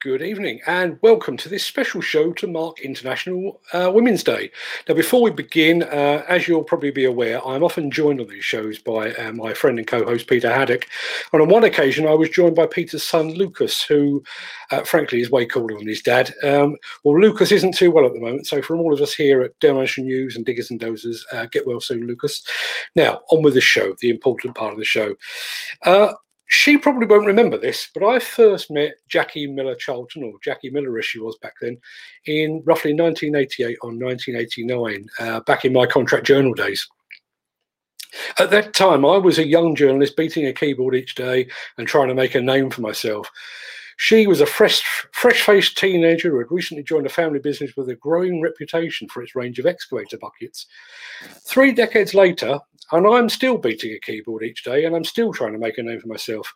Good evening and welcome to this special show to mark International uh, Women's Day. Now, before we begin, uh, as you'll probably be aware, I'm often joined on these shows by uh, my friend and co host Peter Haddock. And on one occasion, I was joined by Peter's son Lucas, who, uh, frankly, is way cooler than his dad. Um, well, Lucas isn't too well at the moment. So, from all of us here at Demolition News and Diggers and Dozers, uh, get well soon, Lucas. Now, on with the show, the important part of the show. She probably won't remember this, but I first met Jackie Miller Charlton, or Jackie Miller as she was back then, in roughly 1988 or 1989, uh, back in my contract journal days. At that time, I was a young journalist beating a keyboard each day and trying to make a name for myself. She was a fresh, fresh-faced teenager who had recently joined a family business with a growing reputation for its range of excavator buckets. Three decades later, and I'm still beating a keyboard each day and I'm still trying to make a name for myself.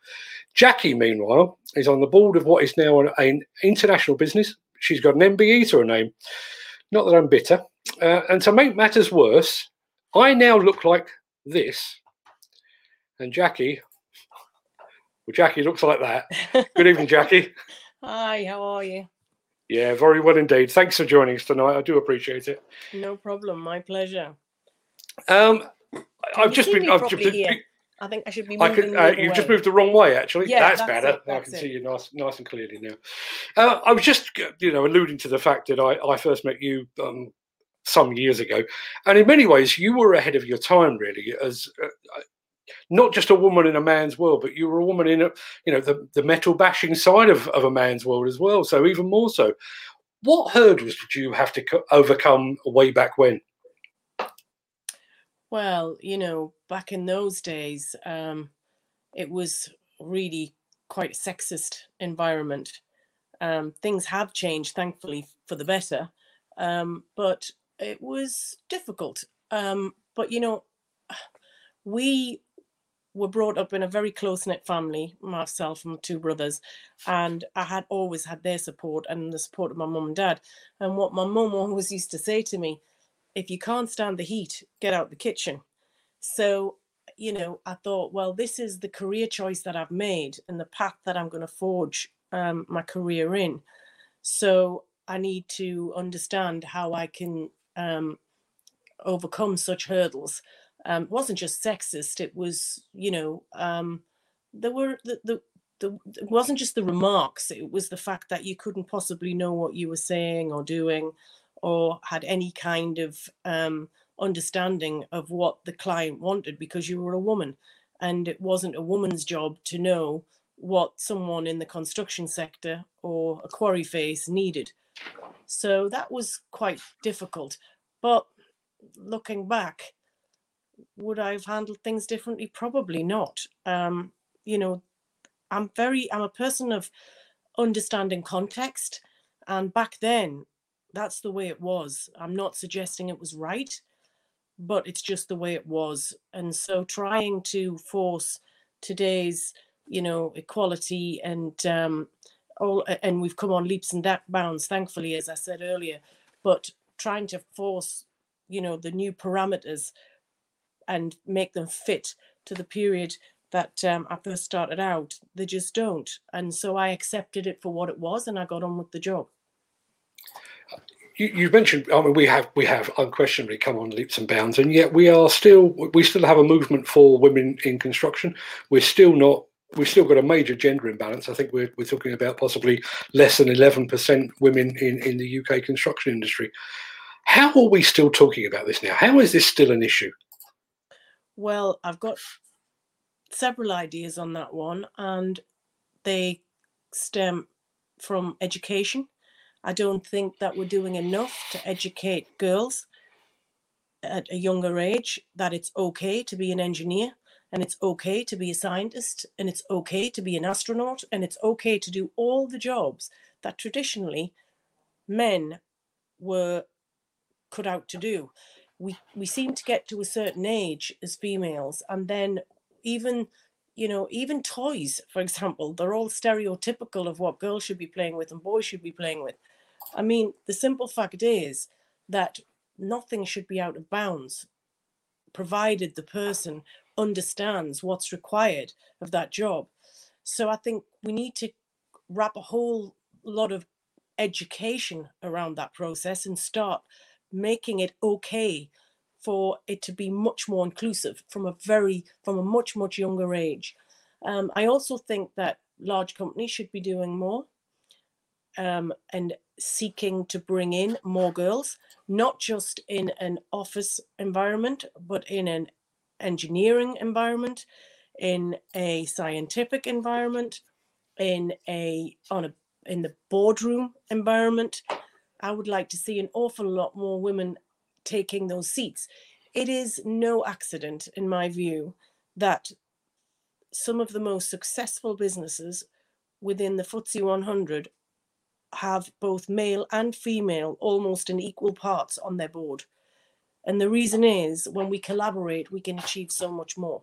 Jackie, meanwhile, is on the board of what is now an, an international business. She's got an MBE to her name. Not that I'm bitter. Uh, and to make matters worse, I now look like this. And Jackie, well, Jackie looks like that. Good evening, Jackie. Hi, how are you? Yeah, very well indeed. Thanks for joining us tonight. I do appreciate it. No problem. My pleasure. Um, I've just been. I've just been, I think I should be. I could, uh, you've way. just moved the wrong way, actually. Yeah, that's, that's better. it, I can it. see you nice, nice and clearly now. Uh, I was just, you know, alluding to the fact that I, I first met you um, some years ago, and in many ways, you were ahead of your time, really, as uh, not just a woman in a man's world, but you were a woman in, a, you know, the, the metal bashing side of, of a man's world as well. So even more so, what hurdles did you have to co- overcome way back when? Well, you know, back in those days, um, it was really quite a sexist environment. Um, things have changed, thankfully, for the better, um, but it was difficult. Um, but you know, we were brought up in a very close knit family, myself and my two brothers, and I had always had their support and the support of my mum and dad. And what my mum always used to say to me, if you can't stand the heat, get out the kitchen. So, you know, I thought, well, this is the career choice that I've made and the path that I'm going to forge um, my career in. So I need to understand how I can um, overcome such hurdles. Um, wasn't just sexist; it was, you know, um, there were the, the the, it wasn't just the remarks it was the fact that you couldn't possibly know what you were saying or doing or had any kind of um, understanding of what the client wanted because you were a woman. And it wasn't a woman's job to know what someone in the construction sector or a quarry face needed. So that was quite difficult. But looking back would i have handled things differently? Probably not. Um, you know i'm very i'm a person of understanding context and back then that's the way it was. I'm not suggesting it was right but it's just the way it was. And so trying to force today's you know equality and um all and we've come on leaps and bounds thankfully as i said earlier but trying to force you know the new parameters and make them fit to the period that um, I first started out, they just don't. And so I accepted it for what it was and I got on with the job. You, you mentioned I mean we have we have unquestionably come on leaps and bounds and yet we are still we still have a movement for women in construction. We're still not we've still got a major gender imbalance. I think we're, we're talking about possibly less than 11% women in, in the UK construction industry. How are we still talking about this now? How is this still an issue well I've got several ideas on that one and they stem from education I don't think that we're doing enough to educate girls at a younger age that it's okay to be an engineer and it's okay to be a scientist and it's okay to be an astronaut and it's okay to do all the jobs that traditionally men were cut out to do. We we seem to get to a certain age as females and then even you know even toys for example they're all stereotypical of what girls should be playing with and boys should be playing with I mean, the simple fact is that nothing should be out of bounds, provided the person understands what's required of that job. So I think we need to wrap a whole lot of education around that process and start making it okay for it to be much more inclusive from a very from a much much younger age. Um, i also think that large companies should be doing more um, and seeking to bring in more girls not just in an office environment but in an engineering environment in a scientific environment in a on a in the boardroom environment i would like to see an awful lot more women taking those seats it is no accident in my view that some of the most successful businesses within the FTSE 100 have both male and female almost in equal parts on their board. And the reason is when we collaborate, we can achieve so much more.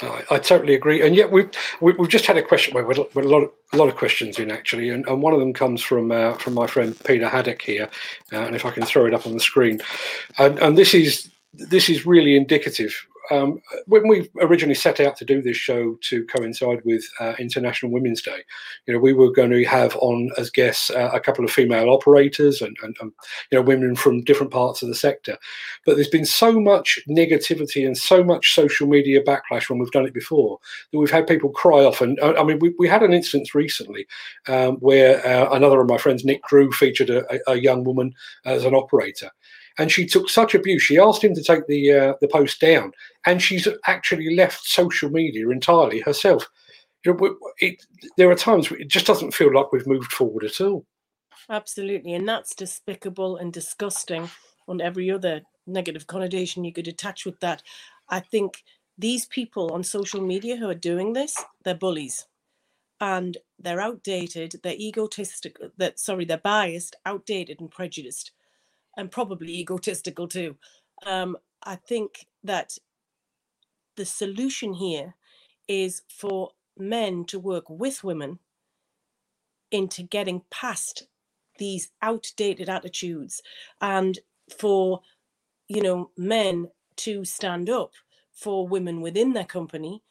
I, I, totally agree, and yet we've we've just had a question. Well, with, a lot of a lot of questions in actually, and, and one of them comes from uh, from my friend Peter Haddock here, uh, and if I can throw it up on the screen, and, and this is this is really indicative um, when we originally set out to do this show to coincide with uh, International Women's Day, you know, we were going to have on as guests uh, a couple of female operators and, and, you know women from different parts of the sector. But there's been so much negativity and so much social media backlash when we've done it before that we've had people cry off. And uh, I mean, we, we had an instance recently um, where uh, another of my friends, Nick Drew, featured a, a young woman as an operator and she took such abuse. She asked him to take the uh, the post down, and she's actually left social media entirely herself. You know, it, there are times it just doesn't feel like we've moved forward at all. Absolutely, and that's despicable and disgusting on every other negative connotation you could attach with that. I think these people on social media who are doing this, they're bullies and they're outdated, they're egotistic, that sorry, they're biased, outdated, and prejudiced and probably egotistical too. Um, I think that the solution here is for men to work with women into getting past these outdated attitudes and for you know men to stand up for women within their company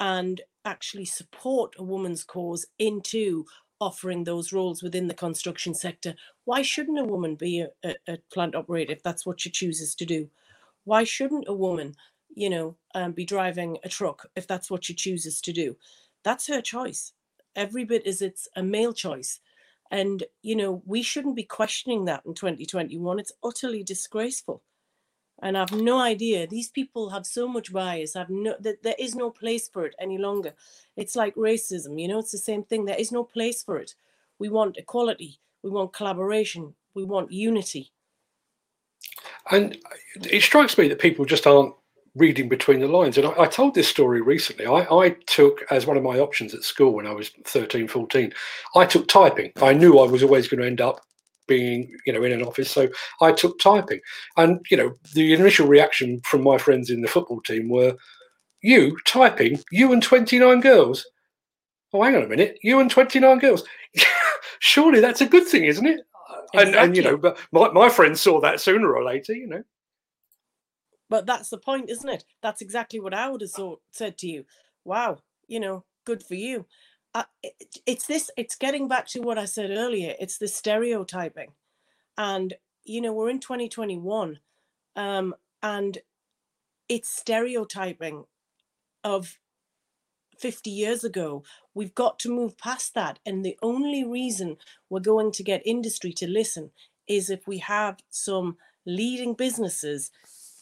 and actually support a woman's cause into offering those roles within the construction sector. Why shouldn't a woman be a, a, a plant operator if that's what she chooses to do? Why shouldn't a woman, you know, um, be driving a truck if that's what she chooses to do? That's her choice. Every bit as it's a male choice. And, you know, we shouldn't be questioning that in 2021. It's utterly disgraceful and I've no idea. These people have so much bias. I've no that there is no place for it any longer. It's like racism, you know. It's the same thing. There is no place for it. We want equality. We want collaboration. We want unity. And it strikes me that people just aren't reading between the lines. And I, I, told this story recently. I, I, took, as one of my options at school when I was 13, 14, I took typing. I knew I was always going to end up being you know in an office. So i took typing. And you know the initial reaction from my friends in the football team were you typing? You and 29 girls? Oh hang on a minute. You and 29 girls? Surely that's a good thing isn't it? Exactly. and, and you know but my, my friends saw that sooner or later you know. But that's the point isn't it? That's exactly what i would have thought, said to you. Wow you know good for you uh, it's this it's getting back to what i said earlier it's the stereotyping. And you know we're in 2021 um, and it's stereotyping of 50 years ago. We've got to move past that and the only reason we're going to get industry to listen is if we have some leading businesses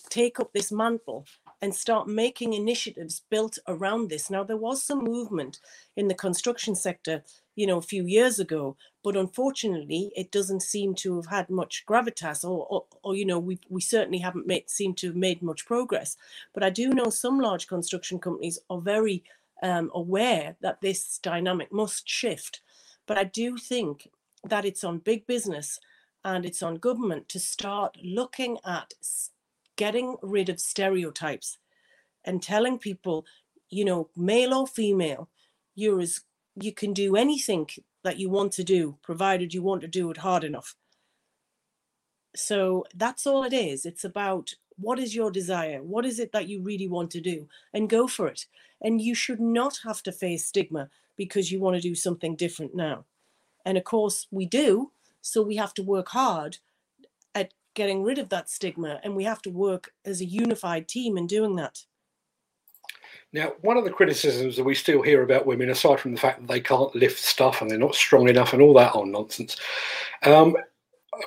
take up this mantle and start making initiatives built around this. Now, there was some movement in the construction sector, you know, a few years ago, but unfortunately, it doesn't seem to have had much gravitas, or, or, or you know, we we certainly haven't made seem to have made much progress. But I do know some large construction companies are very um, aware that this dynamic must shift. But I do think that it's on big business and it's on government to start looking at getting rid of stereotypes and telling people, you know, male or female, you're as you can do anything that you want to do, provided you want to do it hard enough. So that's all it is. It's about what is your desire? What is it that you really want to do? And go for it. And you should not have to face stigma because you want to do something different now. And of course, we do. So we have to work hard getting rid of that stigma. And we have to work as a unified team in doing that. Now, one of the criticisms that we still hear about women, aside from the fact that they can't lift stuff and they're not strong enough and all that old nonsense, um,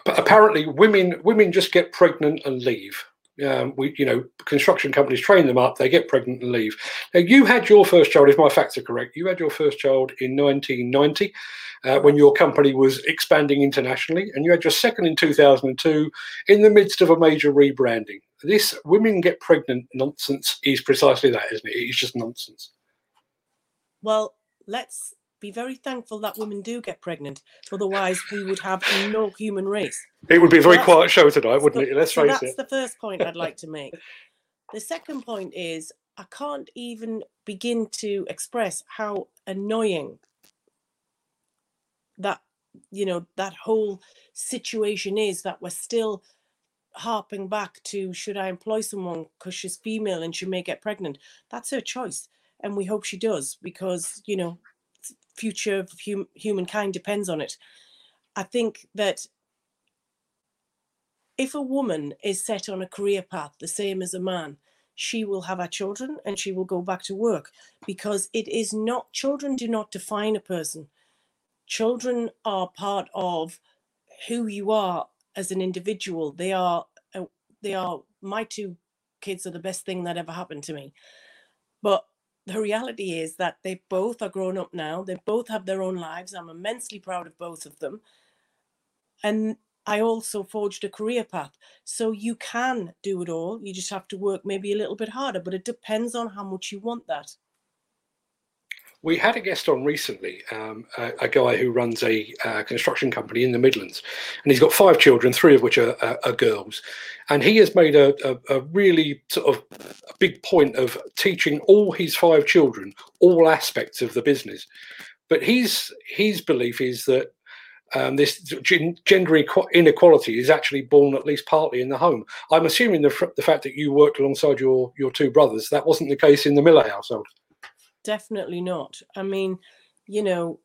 apparently women women just get pregnant and leave. Um, we, you know, construction companies train them up, they get pregnant and leave. Now, you had your first child, if my facts are correct, you had your first child in 1990 uh, when your company was expanding internationally, and you had your second in 2002 in the midst of a major rebranding. This women get pregnant nonsense is precisely that, isn't it? It's just nonsense. Well, let's be very thankful that women do get pregnant. Otherwise, we would have no human race. It would be a very quiet show tonight, wouldn't it? Let's so face that's it. That's the first point I'd like to make. The second point is I can't even begin to express how annoying that you know that whole situation is that we're still harping back to should I employ someone because she's female and she may get pregnant. That's her choice, and we hope she does because you know future of hum- humankind depends on it. I think that if a woman is set on a career path the same as a man, she will have her children and she will go back to work because it is not, children do not define a person. Children are part of who you are as an individual. They are, uh, they are, my two kids are the best thing that ever happened to me. But the reality is that they both are grown up now. They both have their own lives. I'm immensely proud of both of them. And I also forged a career path. So you can do it all. You just have to work maybe a little bit harder, but it depends on how much you want that. We had a guest on recently, um, a, a, guy who runs a uh, construction company in the Midlands, and he's got five children, three of which are, are, are girls. And he has made a, a, a, really sort of a big point of teaching all his five children all aspects of the business. But his his belief is that um, this gender inequality is actually born at least partly in the home. I'm assuming the, the fact that you worked alongside your your two brothers that wasn't the case in the Miller household definitely not. I mean, you know,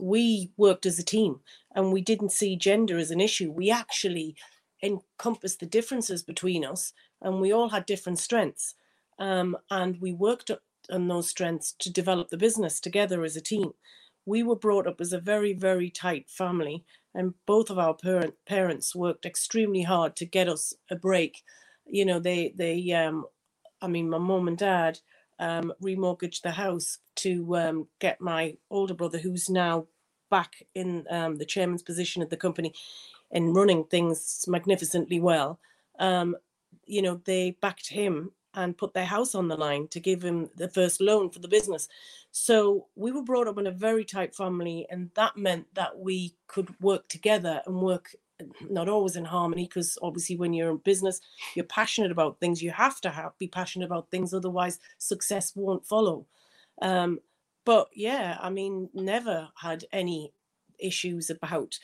we worked as a team and we didn't see gender as an issue. We actually encompassed the differences between us and we all had different strengths. Um, and we worked on those strengths to develop the business together as a team. We were brought up as a very, very tight family, and both of our parent, parents worked extremely hard to get us a break. You know, they, they, um, I mean, my mom and dad um, the house to um, get my older brother, who's now back in um, the chairman's position at the company and running things magnificently well. Um, you know, they backed him and put their house on the line to give him the first loan for the business. So we were brought up in a very tight family, and that meant that we could work together and work not always in harmony because obviously when you're in business you're passionate about things you have to have be passionate about things otherwise success won't follow. Um, but yeah i mean never had any issues about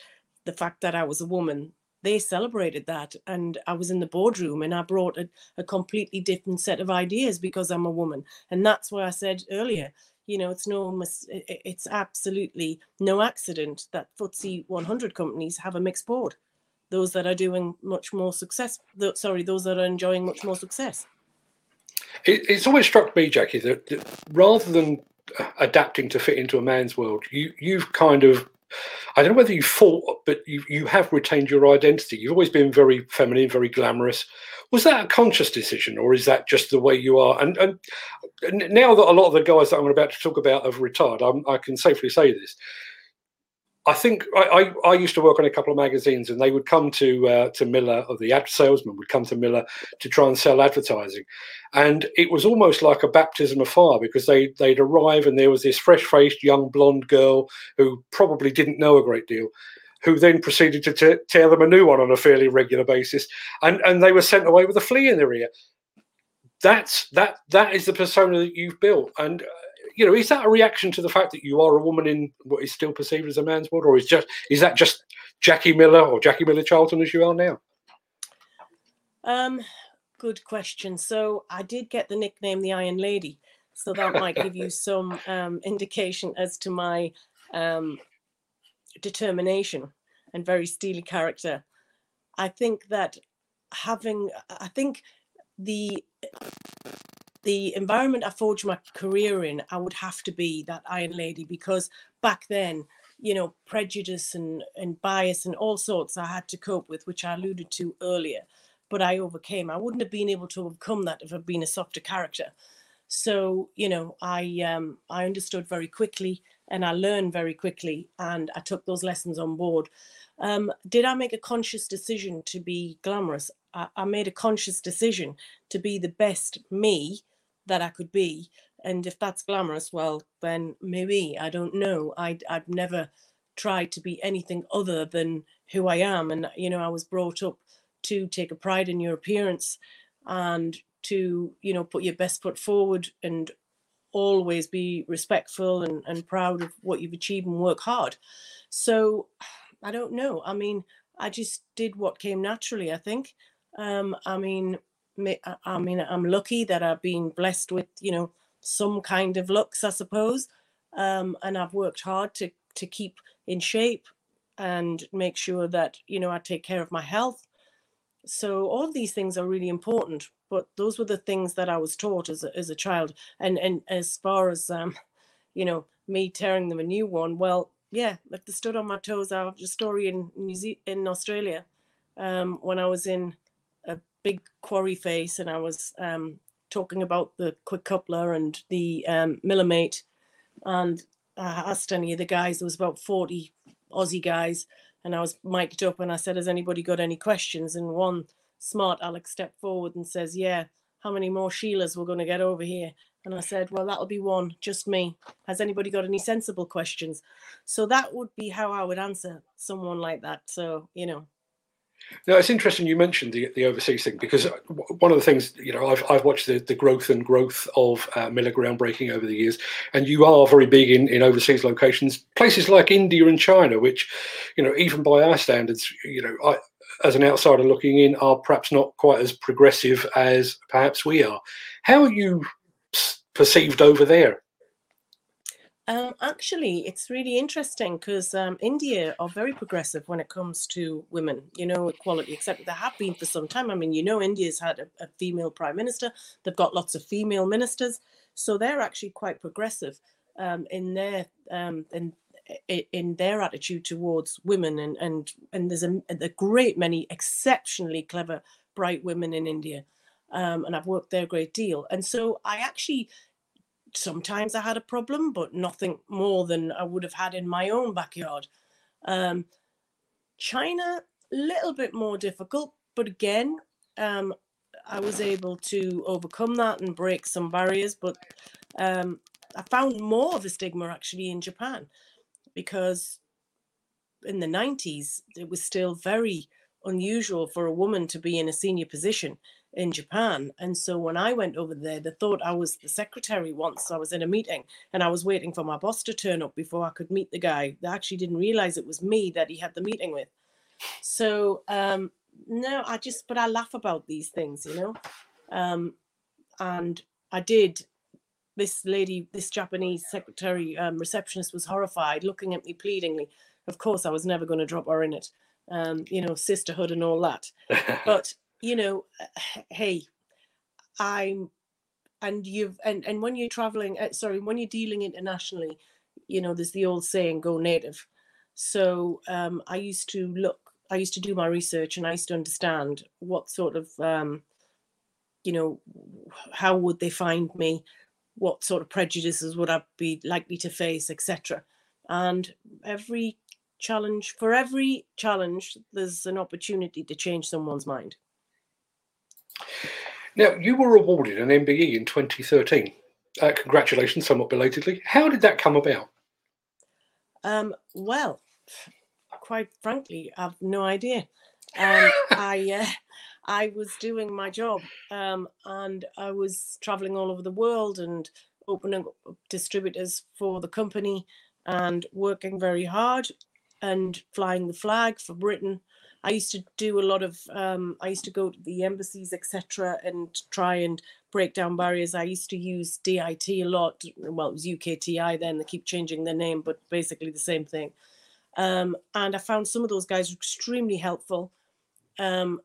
the fact that i was a woman. They celebrated that and i was in the boardroom and i brought a, a completely different set of ideas because i'm a woman. And that's why i said earlier you know it's no it's absolutely no accident that FTSE 100 companies have a mixed board those that are doing much more success sorry those that are enjoying much more success it, it's always struck me jackie that, that, rather than adapting to fit into a man's world you you've kind of I don't know whether you fought, but you, you have retained your identity. You've always been very feminine, very glamorous. Was that a conscious decision, or is that just the way you are? And, and now that a lot of the guys that I'm about to talk about have retired, I'm, I can safely say this. I think I, I, I, used to work on a couple of magazines, and they would come to uh, to Miller, or the ad salesman would come to Miller to try and sell advertising, and it was almost like a baptism of fire because they they'd arrive and there was this fresh faced young blonde girl who probably didn't know a great deal, who then proceeded to t- tear them a new one on a fairly regular basis, and and they were sent away with a flea in their ear. That's that that is the persona that you've built, and you know, is that a reaction to the fact that you are a woman in what is still perceived as a man's world, or is just is that just Jackie Miller or Jackie Miller Charlton as you are now? Um, good question. So I did get the nickname the Iron Lady, so that might give you some um, indication as to my um, determination and very steely character. I think that having, I think the the environment I forged my career in, I would have to be that Iron Lady because back then, you know, prejudice and, and bias and all sorts I had to cope with, which I alluded to earlier, but I overcame. I wouldn't have been able to overcome that if I'd been a softer character. So, you know, I um, I understood very quickly and I learned very quickly and I took those lessons on board. Um, did I make a conscious decision to be glamorous? I, I made a conscious decision to be the best me that I could be. And if that's glamorous, well, then maybe I don't know. I'd, I'd never tried to be anything other than who I am. And, you know, I was brought up to take a pride in your appearance and to, you know, put your best foot forward and always be respectful and, and proud of what you've achieved and work hard. So I don't know. I mean, I just did what came naturally, I think. Um, I mean, I mean, I'm lucky that I've been blessed with, you know, some kind of looks, I suppose. Um, and I've worked hard to to keep in shape and make sure that you know I take care of my health. So all of these things are really important. But those were the things that I was taught as a, as a child. And and as far as um, you know, me tearing them a new one, well, yeah, like the stood on my toes. I have a story in New Zealand, in Australia, um, when I was in big quarry face and I was um, talking about the quick coupler and the um, millimate. And I asked any of the guys, there was about 40 Aussie guys, and I was mic'd up and I said, Has anybody got any questions? And one smart Alex stepped forward and says, Yeah, how many more Sheilas we're going to get over here? And I said, Well, that'll be one, just me. Has anybody got any sensible questions? So that would be how I would answer someone like that. So, you know, now it's interesting you mentioned the, the overseas thing because one of the things you know I've, I've watched the, the growth and growth of uh, Miller groundbreaking over the years, and you are very big in, in overseas locations, places like India and China, which you know even by our standards, you know I, as an outsider looking in, are perhaps not quite as progressive as perhaps we are. How are you perceived over there? Um, actually, it's really interesting because um, India are very progressive when it comes to women, you know, equality, except they have been for some time. I mean, you know, India's had a, a female prime minister, they've got lots of female ministers. So they're actually quite progressive um, in their um, in, in their attitude towards women. And, and, and there's a, a great many exceptionally clever, bright women in India. Um, and I've worked there a great deal. And so I actually sometimes I had a problem, but nothing more than I would have had in my own backyard. Um, China, a little bit more difficult, but again, um, I was able to overcome that and break some barriers. But um, I found more of a stigma actually in Japan because in the 90s, it was still very unusual for a woman to be in a senior position in Japan. And so when I went over there, they thought I was the secretary once. I was in a meeting and I was waiting for my boss to turn up before I could meet the guy. They actually didn't realize it was me that he had the meeting with. So um no, I just but I laugh about these things, you know. Um and I did this lady, this Japanese secretary um, receptionist was horrified, looking at me pleadingly. Of course, I was never going to drop her in it. Um, you know, sisterhood and all that. But you know, hey, I'm, and you've, and, and when you're traveling, uh, sorry, when you're dealing internationally, you know, there's the old saying, go native. So um, I used to look, I used to do my research and I used to understand what sort of, um, you know, how would they find me? What sort of prejudices would I be likely to face, etc. And every challenge, for every challenge, there's an opportunity to change someone's mind. Now, you were awarded an MBE in 2013. Uh, congratulations, somewhat belatedly. How did that come about? Um, well, quite frankly, I've no idea. Um, I uh, I was doing my job, um, and I was traveling all over the world and opening distributors for the company and working very hard and flying the flag for Britain I used to do a lot of. Um, I used to go to the embassies, etc., and try and break down barriers. I used to use DIT a lot. Well, it was UKTI then. They keep changing their name, but basically the same thing. Um, and I found some of those guys extremely helpful. Um,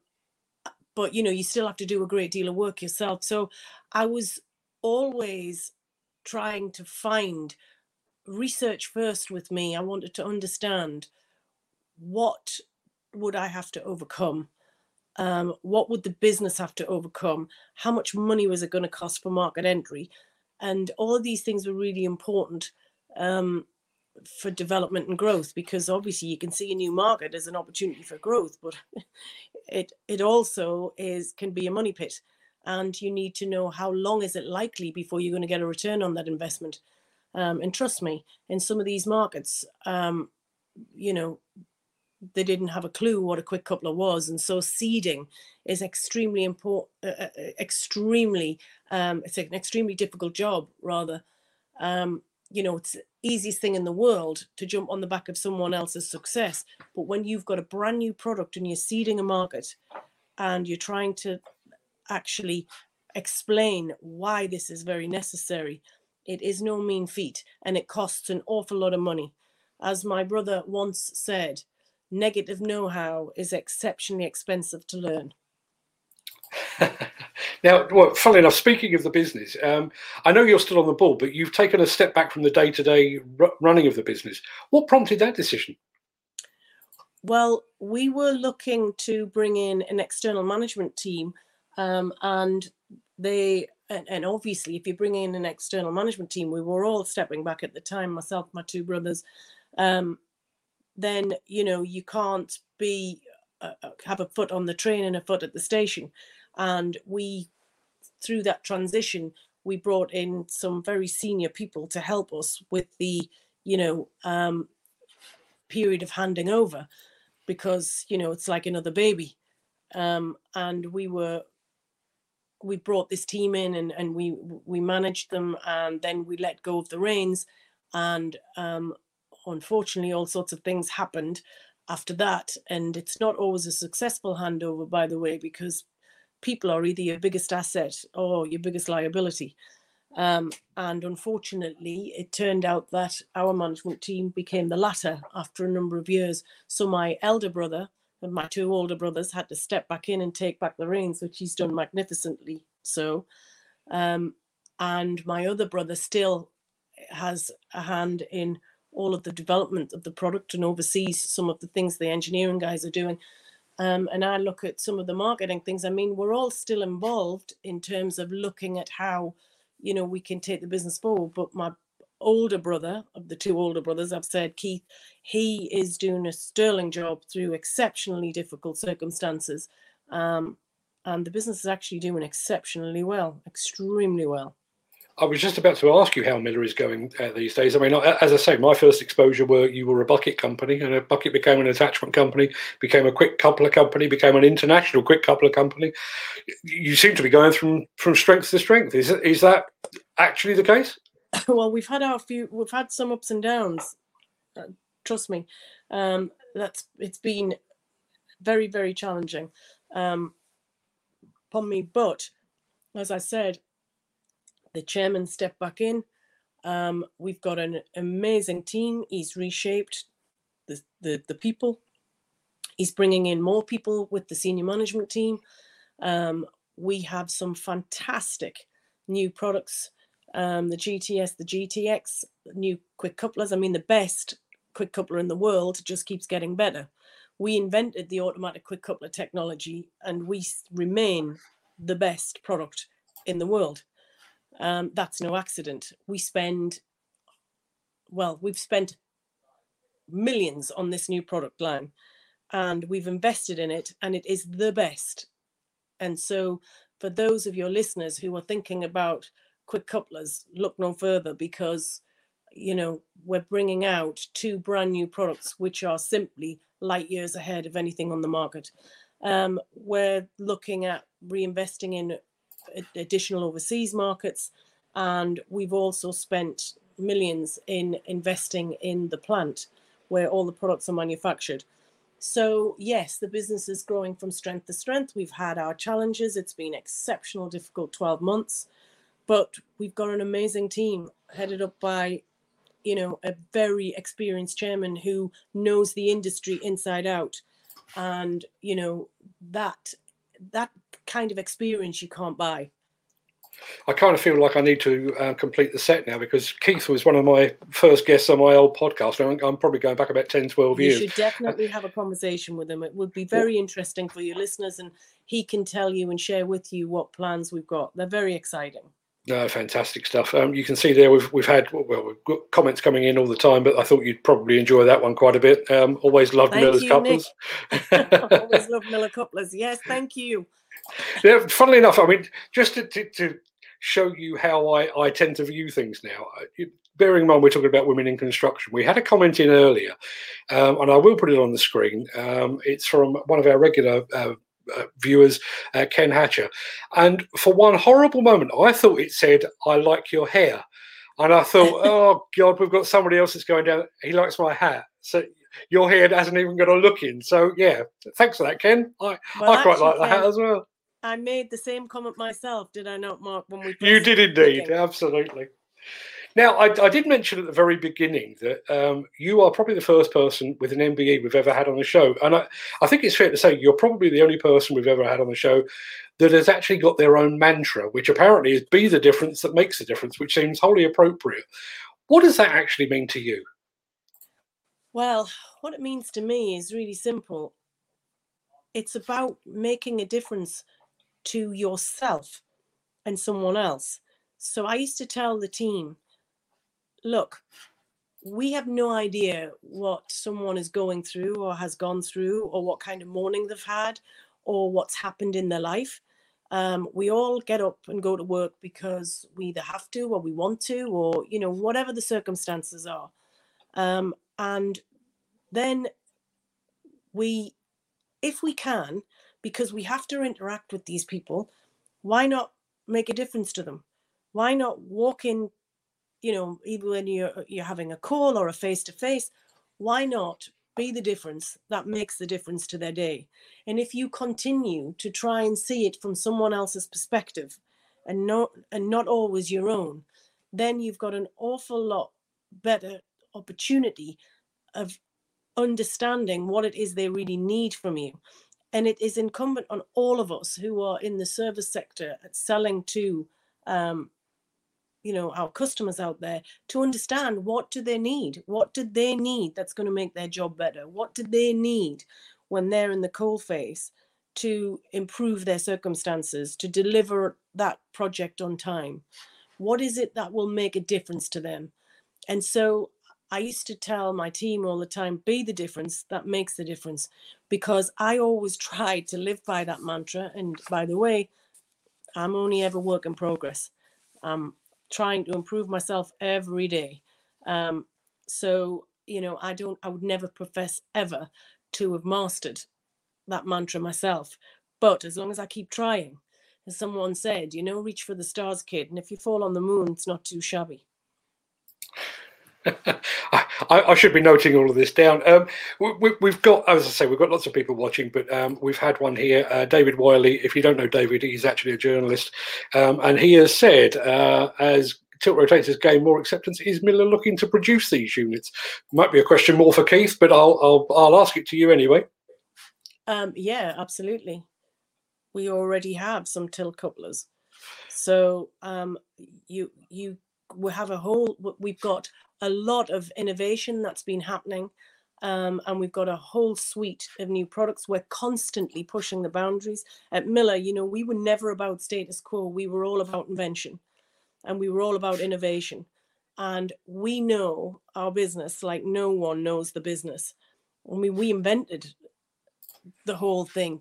but you know, you still have to do a great deal of work yourself. So I was always trying to find research first with me. I wanted to understand what would I have to overcome? Um, what would the business have to overcome? How much money was it going to cost for market entry? And all of these things were really important um, for development and growth because obviously you can see a new market as an opportunity for growth, but it it also is can be a money pit, and you need to know how long is it likely before you're going to get a return on that investment. Um, and trust me, in some of these markets, um, you know, they didn't have a clue what a quick coupler was, and so seeding is extremely important. Uh, uh, uh, extremely, um, it's an extremely difficult job. Rather, um, you know, it's easiest thing in the world to jump on the back of someone else's success. But when you've got a brand new product and you're seeding a market, and you're trying to actually explain why this is very necessary, it is no mean feat, and it costs an awful lot of money. As my brother once said, negative know how is exceptionally expensive to learn. now, well, funnily enough, speaking of the business, um, I know you're still on the board, but you've taken a step back from the day to day running of the business. What prompted that decision? Well, we were looking to bring in an external management team, um, and they and, and, obviously, if you bring in an external management team, we were all stepping back at the time. Myself, my two brothers, um, then you know you can't be uh, uh, have a foot on the train and a foot at the station. And we through that transition we brought in some very senior people to help us with the you know um, period of handing over because you know it's like another baby. Um, and we were we brought this team in and, and we we managed them and then we let go of the reins and um, unfortunately, all sorts of things happened after that. And it's not always a successful handover, by the way, because people are either your biggest asset or your biggest liability. Um, and unfortunately, it turned out that our management team became the latter after a number of years. So my elder brother and my two older brothers had to step back in and take back the reins, which he's done magnificently. So, um, and my other brother still has a hand in all of the development of the product and oversees some of the things the engineering guys are doing. Um, and I look at some of the marketing things. I mean, we're all still involved in terms of looking at how, you know, we can take the business forward. But my older brother, of the two older brothers, I've said, Keith, he is doing a sterling job through exceptionally difficult circumstances. Um, and the business is actually doing exceptionally well, extremely well. I was just about to ask you how Miller is going uh, these days. I mean, as I say, my first exposure were you were a bucket company, and a bucket became an attachment company, became a quick coupler company, became an international quick coupler company. You seem to be going from from strength to strength. Is is that actually the case? Well, we've had our few, we've had some ups and downs. Uh, trust me, um, that's it's been very very challenging um, upon me. But as I said, the chairman stepped back in. Um, we've got an amazing team. He's reshaped the, the, the people. He's bringing in more people with the senior management team. Um, we have some fantastic new products. Um, the GTS, the GTX, new quick couplers. I mean, the best quick coupler in the world just keeps getting better. We invented the automatic quick coupler technology and we remain the best product in the world. Um, that's no accident. We spend, well, we've spent millions on this new product line and we've invested in it and it is the best. And so, for those of your listeners who are thinking about quick couplers, look no further because, you know, we're bringing out two brand new products which are simply light years ahead of anything on the market. Um, we're looking at reinvesting in additional overseas markets. And we've also spent millions in investing in the plant where all the products are manufactured. So, yes, the business is growing from strength to strength. We've had our challenges. It's been exceptional, difficult 12 months, but we've got an amazing team headed up by, you know, a very experienced chairman who knows the industry inside out. And, you know, that that kind of experience you can't buy. I kind of feel like I need to uh, complete the set now because Keith was one of my first guests on my old podcast. I'm, I'm probably going back about 10, 12 you years. You should definitely have a conversation with him. It would be very interesting for your listeners, and he can tell you and share with you what plans we've got. They're very exciting. No, fantastic stuff. Um, you can see there we've we've had well we've got comments coming in all the time, but I thought you'd probably enjoy that one quite a bit. Um, always loved thank Miller's you, couplers. always love Miller couplers. Yes, thank you. Yeah, funnily enough, I mean, just to, to, to show you how I, I tend to view things now. Bearing in mind we're talking about women in construction, we had a comment in earlier, um, and I will put it on the screen. Um, it's from one of our regular uh, uh, viewers, uh, Ken Hatcher. And for one horrible moment, I thought it said, I like your hair. And I thought, oh, God, we've got somebody else that's going down. He likes my hat. So your hair hasn't even got a look in. So, yeah, thanks for that, Ken. I, well, I quite like that as well. I made the same comment myself, did I not, Mark? When we you did indeed, absolutely. Now, I, I, did mention at the very beginning that um, you are probably the first person with an MBE we've ever had on the show, and I, I think it's fair to say you're probably the only person we've ever had on the show that has actually got their own mantra, which apparently is "Be the difference that makes a difference," which seems wholly appropriate. What does that actually mean to you? Well, what it means to me is really simple. It's about making a difference to yourself and someone else. So I used to tell the team, look, we have no idea what someone is going through or has gone through or what kind of morning they've had or what's happened in their life. Um, we all get up and go to work because we either have to or we want to or you know whatever the circumstances are um, and then we if we can because we have to interact with these people. Why not make a difference to them? Why not walk in, you know, even when you're you're having a call or a face to face? Why not be the difference that makes the difference to their day? And if you continue to try and see it from someone else's perspective, and not and not always your own, then you've got an awful lot better opportunity of understanding what it is they really need from you. And it is incumbent on all of us who are in the service sector selling to um, you know our customers out there to understand what do they need? What do they need that's going to make their job better? What do they need when they're in the coal face to improve their circumstances to deliver that project on time? What is it that will make a difference to them? And so I used to tell my team all the time be the difference that makes the difference because I always tried to live by that mantra. And by the way, I'm only ever work in progress. I'm trying to improve myself every day. Um, so, you know, I don't, I would never profess ever to have mastered that mantra myself. But as long as I keep trying, as someone said, you know, reach for the stars, kid. And if you fall on the moon, it's not too shabby. I, I, should be noting all of this down. Um, we, have got, as I say, we've got lots of people watching, but um, we've had one here, uh, David Wiley. If you don't know David, he's actually a journalist, um, and he has said, uh, as tilt rotators gain more acceptance, is Miller looking to produce these units? Might be a question more for Keith, but I'll I'll, I'll ask it to you anyway. Um, yeah, absolutely. We already have some tilt couplers, so um, you you we have a whole. We've got a lot of innovation that's been happening. Um, and we've got a whole suite of new products. We're constantly pushing the boundaries. At Miller, you know, we were never about status quo. We were all about invention and we were all about innovation. And we know our business like no one knows the business. I mean, we invented the whole thing.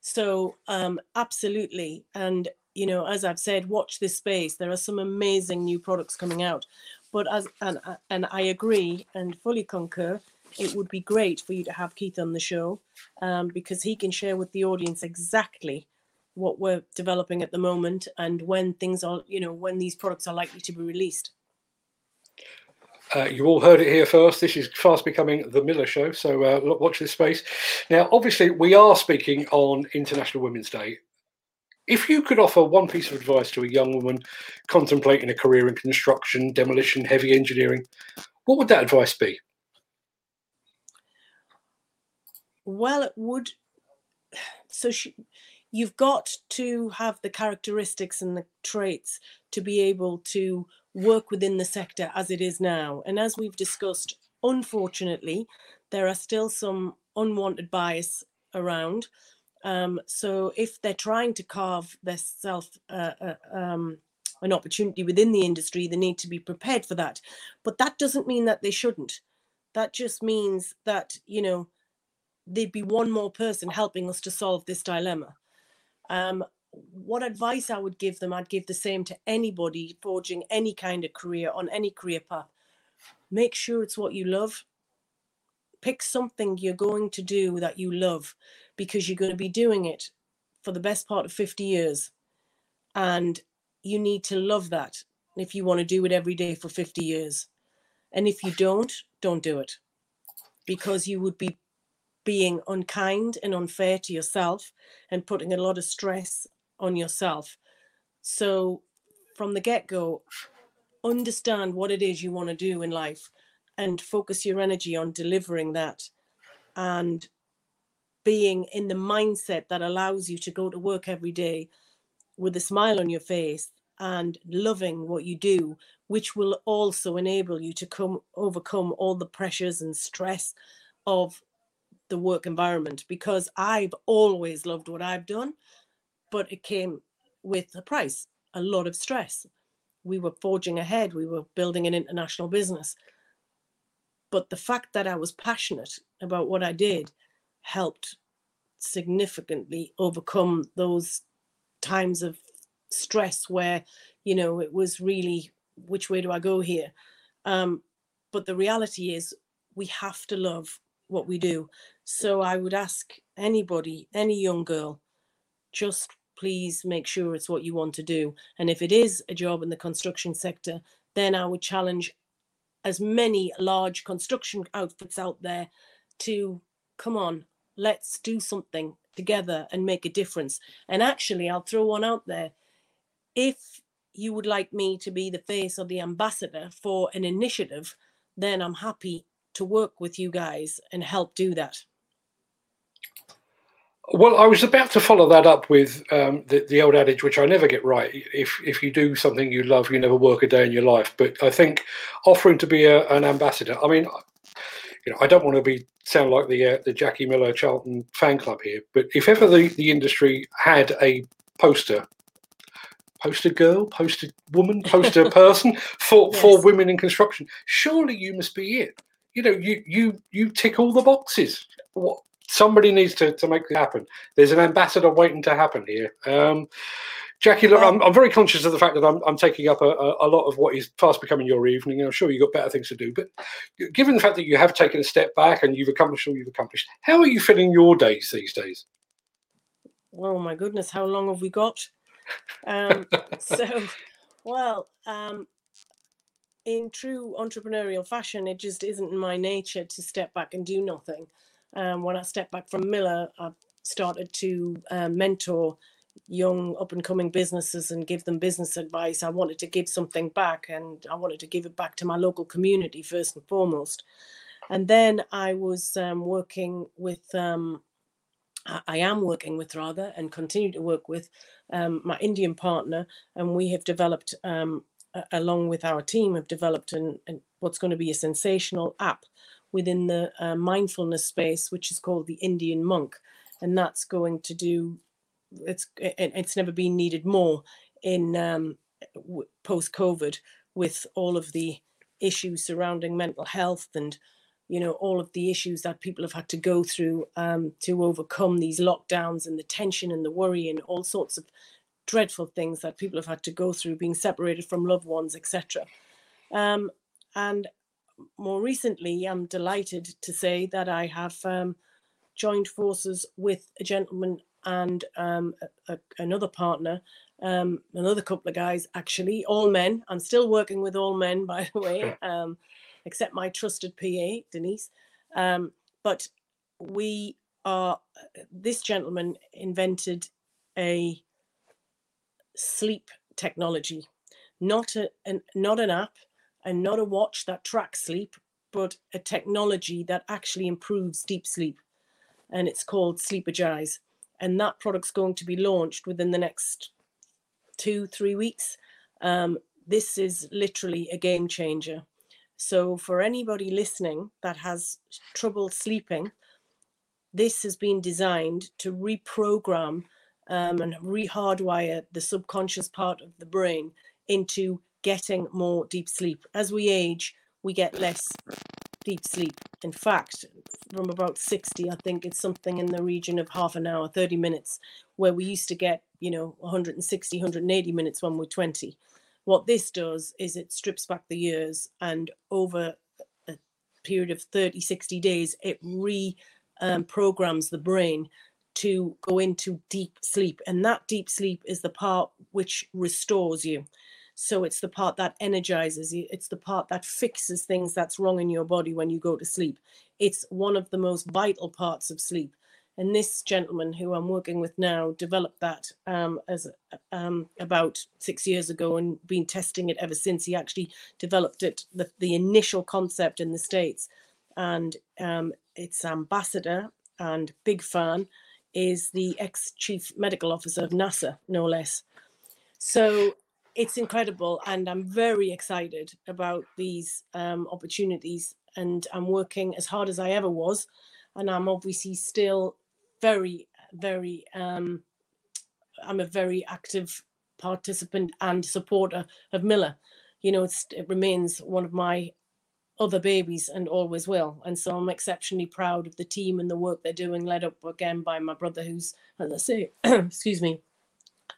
So, um, absolutely. And, you know, as I've said, watch this space. There are some amazing new products coming out. But as and uh, and I agree and fully concur, it would be great for you to have Keith on the show um, because he can share with the audience exactly what we're developing at the moment and when things are, you know, when these products are likely to be released. Uh, you all heard it here first. This is fast becoming the Miller Show, so uh, watch this space. Now, obviously, we are speaking on International Women's Day. If you could offer one piece of advice to a young woman contemplating a career in construction, demolition, heavy engineering, what would that advice be? Well, it would. So she, you've got to have the characteristics and the traits to be able to work within the sector as it is now. And as we've discussed, unfortunately, there are still some unwanted bias around. Um, so if they're trying to carve themselves uh, uh, um, an opportunity within the industry, they need to be prepared for that. But that doesn't mean that they shouldn't. That just means that, you know, there'd be one more person helping us to solve this dilemma. Um, what advice I would give them, I'd give the same to anybody forging any kind of career on any career path. Make sure it's what you love. Pick something you're going to do that you love because you're going to be doing it for the best part of 50 years. And you need to love that if you want to do it every day for 50 years. And if you don't, don't do it because you would be being unkind and unfair to yourself and putting a lot of stress on yourself. So, from the get go, understand what it is you want to do in life and focus your energy on delivering that and being in the mindset that allows you to go to work every day with a smile on your face and loving what you do which will also enable you to come overcome all the pressures and stress of the work environment because I've always loved what I've done but it came with a price, a lot of stress. We were forging ahead, we were building an international business. But the fact that I was passionate about what I did helped significantly overcome those times of stress where, you know, it was really, which way do I go here? Um, but the reality is, we have to love what we do. So I would ask anybody, any young girl, just please make sure it's what you want to do. And if it is a job in the construction sector, then I would challenge as many large construction outfits out there to come on, let's do something together and make a difference. And actually, I'll throw one out there. If you would like me to be the face or the ambassador for an initiative, then I'm happy to work with you guys and help do that. Well, I was about to follow that up with um, the, the old adage, which I never get right. If if you do something you love, you never work a day in your life. But I think offering to be a, an ambassador. I mean, you know, I don't want to be sound like the uh, the Jackie Miller Charlton fan club here, but if ever the, the industry had a poster, poster girl, poster woman, poster person for yes. for women in construction, surely you must be it. You know, you you you tick all the boxes. What somebody needs to, to make it happen. There's an ambassador waiting to happen here. Um, Jackie, look, I'm, I'm, very conscious of the fact that I'm, I'm taking up a, a, lot of what is fast becoming your evening. I'm sure you've got better things to do. But given the fact that you have taken a step back and you've accomplished all you've accomplished, how are you filling your days these days? Oh, my goodness. How long have we got? Um, so, well, um, in true entrepreneurial fashion, it just isn't in my nature to step back and do nothing. Um, when I stepped back from Miller, I started to uh, mentor young up and coming businesses and give them business advice. I wanted to give something back and I wanted to give it back to my local community first and foremost. And then I was um, working with, um, I am working with rather, and continue to work with um, my Indian partner. And we have developed, um, along with our team, have developed an, an, what's going to be a sensational app within the uh, mindfulness space, which is called the Indian monk, and that's going to do. It's it's never been needed more in um, post COVID with all of the issues surrounding mental health and you know all of the issues that people have had to go through um, to overcome these lockdowns and the tension and the worry and all sorts of dreadful things that people have had to go through being separated from loved ones etc um, and more recently, I'm delighted to say that I have um, joined forces with a gentleman and um, a, a, another partner, um, another couple of guys, actually, all men. I'm still working with all men, by the way. Um, except my trusted PA, Denise. Um, but we are, this gentleman invented a sleep technology, not a, an, not an app and not a watch that tracks sleep, but a technology that actually improves deep sleep. And it's called Sleepergize. And that product's going to be launched within the next two, three weeks. Um, this is literally a game changer. So, for anybody listening that has trouble sleeping, this has been designed to reprogram um, and rehardwire the subconscious part of the brain into getting more deep sleep. As we age, we get less deep sleep. In fact, from about 60, I think it's something in the region of half an hour, 30 minutes, where we used to get, you know, 160, 180 minutes when we're 20. What this does is it strips back the years and over a period of 30, 60 days, it reprograms um, the brain to go into deep sleep. And that deep sleep is the part which restores you. So it's the part that energizes you. It's the part that fixes things that's wrong in your body when you go to sleep. It's one of the most vital parts of sleep. And this gentleman who I'm working with now developed that um, as um, about six years ago and been testing it ever since. He actually developed it, the, the initial concept in the States. And um, its ambassador and big fan is the ex chief medical officer of NASA, no less. So it's incredible, and I'm very excited about these um, opportunities. And I'm working as hard as I ever was, and I'm obviously still very, very. Um, I'm a very active participant and supporter of Miller. You know, it remains one of my other babies and always will. And so I'm exceptionally proud of the team and the work they're doing, led up again by my brother, who's, as I say, excuse me,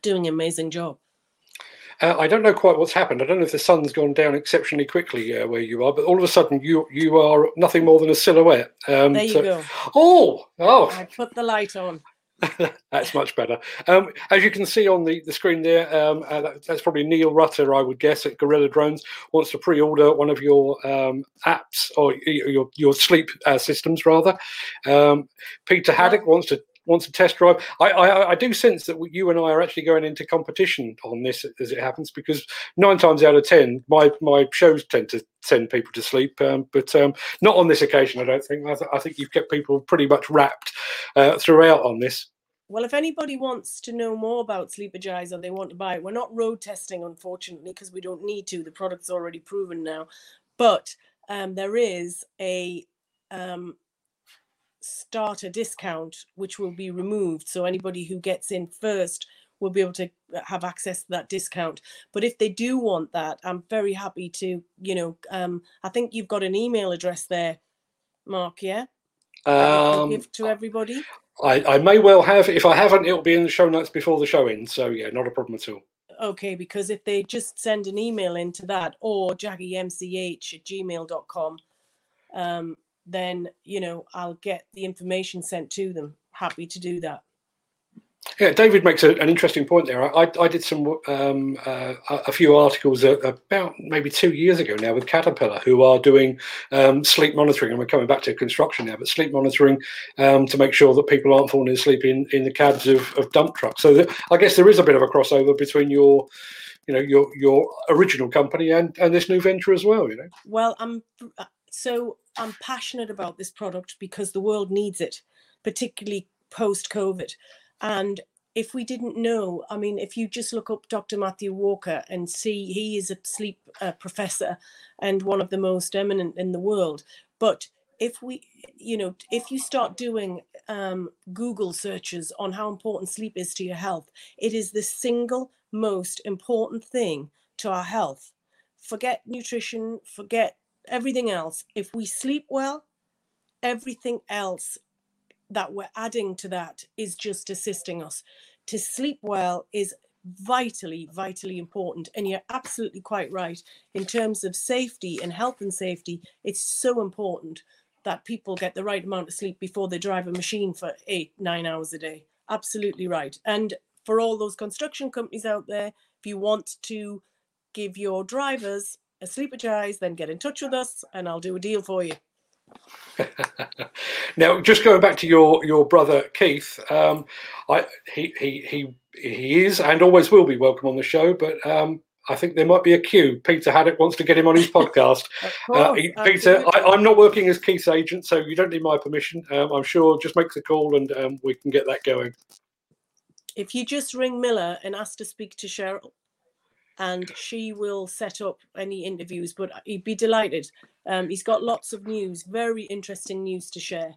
doing an amazing job. Uh, I don't know quite what's happened. I don't know if the sun's gone down exceptionally quickly uh, where you are, but all of a sudden you you are nothing more than a silhouette. Um, there you so, go. Oh, oh! I put the light on. that's much better. Um, as you can see on the, the screen there, um, uh, that, that's probably Neil Rutter, I would guess, at Gorilla Drones, wants to pre-order one of your um, apps or your your sleep uh, systems rather. Um, Peter Haddock wants to wants a test drive. I, I, I do sense that you and I are actually going into competition on this as it happens because nine times out of ten, my my shows tend to send people to sleep, um, but um, not on this occasion. I don't think. I, th- I, think you've kept people pretty much wrapped uh, throughout on this. Well, if anybody wants to know more about Sleepergize or they want to buy it, we're not road testing, unfortunately, because we don't need to. The product's already proven now. But um, there is a um, starter discount which will be removed. So anybody who gets in first will be able to uh, have access to that discount. But if they do want that i'm very happy to you know um i think you've got an email address there mark yeah? Um, give to everybody? I, I may well have. If i haven't it'll be in the show notes before the show ends. So yeah not a problem at all. Okay because if they just send an email into that or jaggymch at gmail.com um then you know I'll get the information sent to them. Happy to do that. Yeah, David makes a, an interesting point there. I, I did some um, uh, a few articles about maybe two years ago now with Caterpillar, who are doing um, sleep monitoring, and we're coming back to construction now, but sleep monitoring um, to make sure that people aren't falling asleep in, in the cabs of, of dump trucks. So the, I guess there is a bit of a crossover between your, you know, your your original company and and this new venture as well. You know. Well, I'm so I'm passionate about this product because the world needs it, particularly post COVID. And if we didn't know, I mean, if you just look up Dr. Matthew Walker and see he is a sleep uh, professor and one of the most eminent in the world. But if we, you know, if you start doing um, Google searches on how important sleep is to your health, it is the single most important thing to our health. Forget nutrition, forget everything else. If we sleep well, everything else that we're adding to that is just assisting us. To sleep well is vitally, vitally important. And you're absolutely quite right. In terms of safety and health and safety, it's so important that people get the right amount of sleep before they drive a machine for eight, nine hours a day. Absolutely right. And for all those construction companies out there, if you want to give your drivers sleepergise, then get in touch with us and I'll do a deal for you. now, just going back to your your brother Keith, um, I, he he he he is and always will be welcome on the show, but um, I think there might be a queue. Peter Haddock wants to get him on his podcast. course, uh, Peter, I, am not working as Keith's agent, so you don't need my permission. Um, I'm sure just make the call and um, we can get that going. If you just ring Miller and ask to speak to Cheryl, and she will set up any interviews. But he'd be delighted. Um, he's got lots of news, very interesting news to share.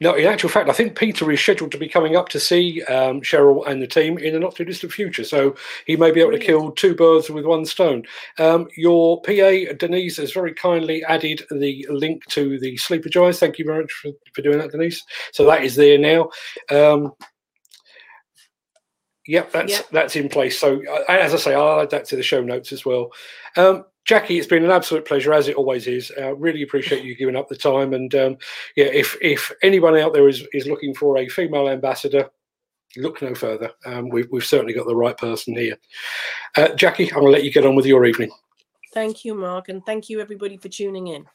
No, in actual fact, I think Peter is scheduled to be coming up to see um, Cheryl and the team in the not too distant future. So he may be able to kill two birds with one stone. Um, your PA, Denise, has very kindly added the link to the Sleepergise. Thank you very much for, for doing that, Denise. So that is there now. Um, Yep, that's yep. that's in place. So, uh, as I say, I'll add that to the show notes as well. Um, Jackie, it's been an absolute pleasure, as it always is. Uh, really appreciate you giving up the time. And um, yeah, if if anyone out there is is looking for a female ambassador, look no further. Um, we've we've certainly got the right person here. Uh, Jackie, I'm going to let you get on with your evening. Thank you, Mark, and thank you everybody for tuning in.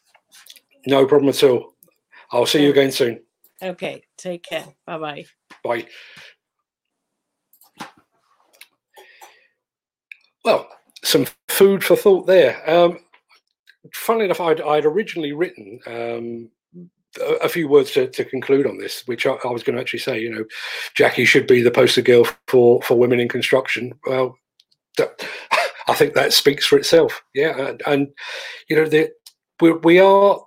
No problem at all. I'll see you again soon. Okay, take care. Bye-bye. Bye. Well, some food for thought there. Um, funnily enough, I'd, I'd originally written um, a, few words to, to, conclude on this, which I, I, was going to actually say. You know, Jackie should be the poster girl for for women in construction. Well, that, I think that speaks for itself. Yeah, and, and you know, the, we we are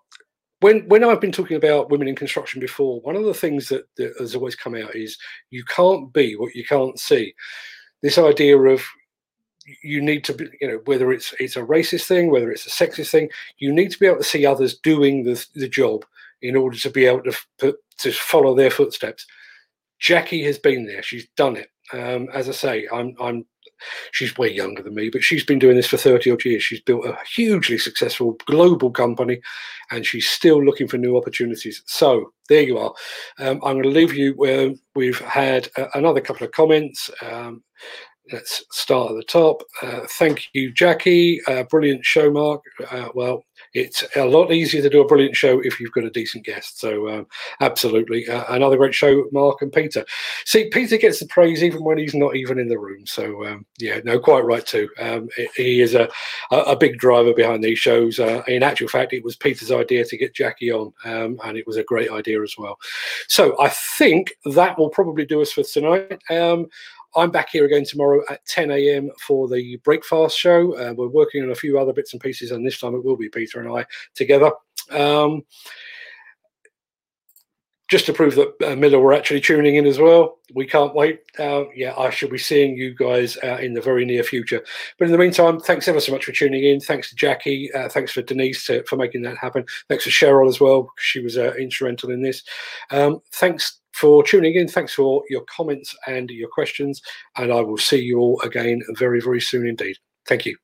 when when I've been talking about women in construction before, one of the things that, that, has always come out is you can't be what you can't see. This idea of you need to be, you know, whether it's it's a racist thing, whether it's a sexist thing, you need to be able to see others doing the the job in order to be able to put, to follow their footsteps. Jackie has been there; she's done it. Um, as I say, I'm I'm she's way younger than me, but she's been doing this for 30 odd years. She's built a hugely successful global company and she's still looking for new opportunities. So there you are. Um, I'm going to leave you where we've had uh, another couple of comments. Um, let's start at the top. Uh, thank you, Jackie. Uh, brilliant show, Mark. Uh, well, it's a lot easier to do a brilliant show if you've got a decent guest. So, um, absolutely. Uh, another great show, Mark and Peter. See, Peter gets the praise even when he's not even in the room. So, um, yeah, no, quite right too. Um, he is a, a big driver behind these shows. Uh, in actual fact, it was Peter's idea to get Jackie on, um, and it was a great idea as well. So, I think that will probably do us for tonight. I'm back here again tomorrow at 10 a.m. for the Breakfast show. Uh, we're working on a few other bits and pieces, and this time it will be Peter and I together. Um, just to prove that uh, Miller were actually tuning in as well. We can't wait. Uh, yeah, I shall be seeing you guys uh, in the very near future. But in the meantime, thanks ever so much for tuning in. Thanks to Jackie. Uh, thanks for Denise to, for making that happen. Thanks to Cheryl as well. Because she was uh, instrumental in this. Um, thanks for tuning in. Thanks for your comments and your questions. And I will see you all again very, very soon indeed. Thank you.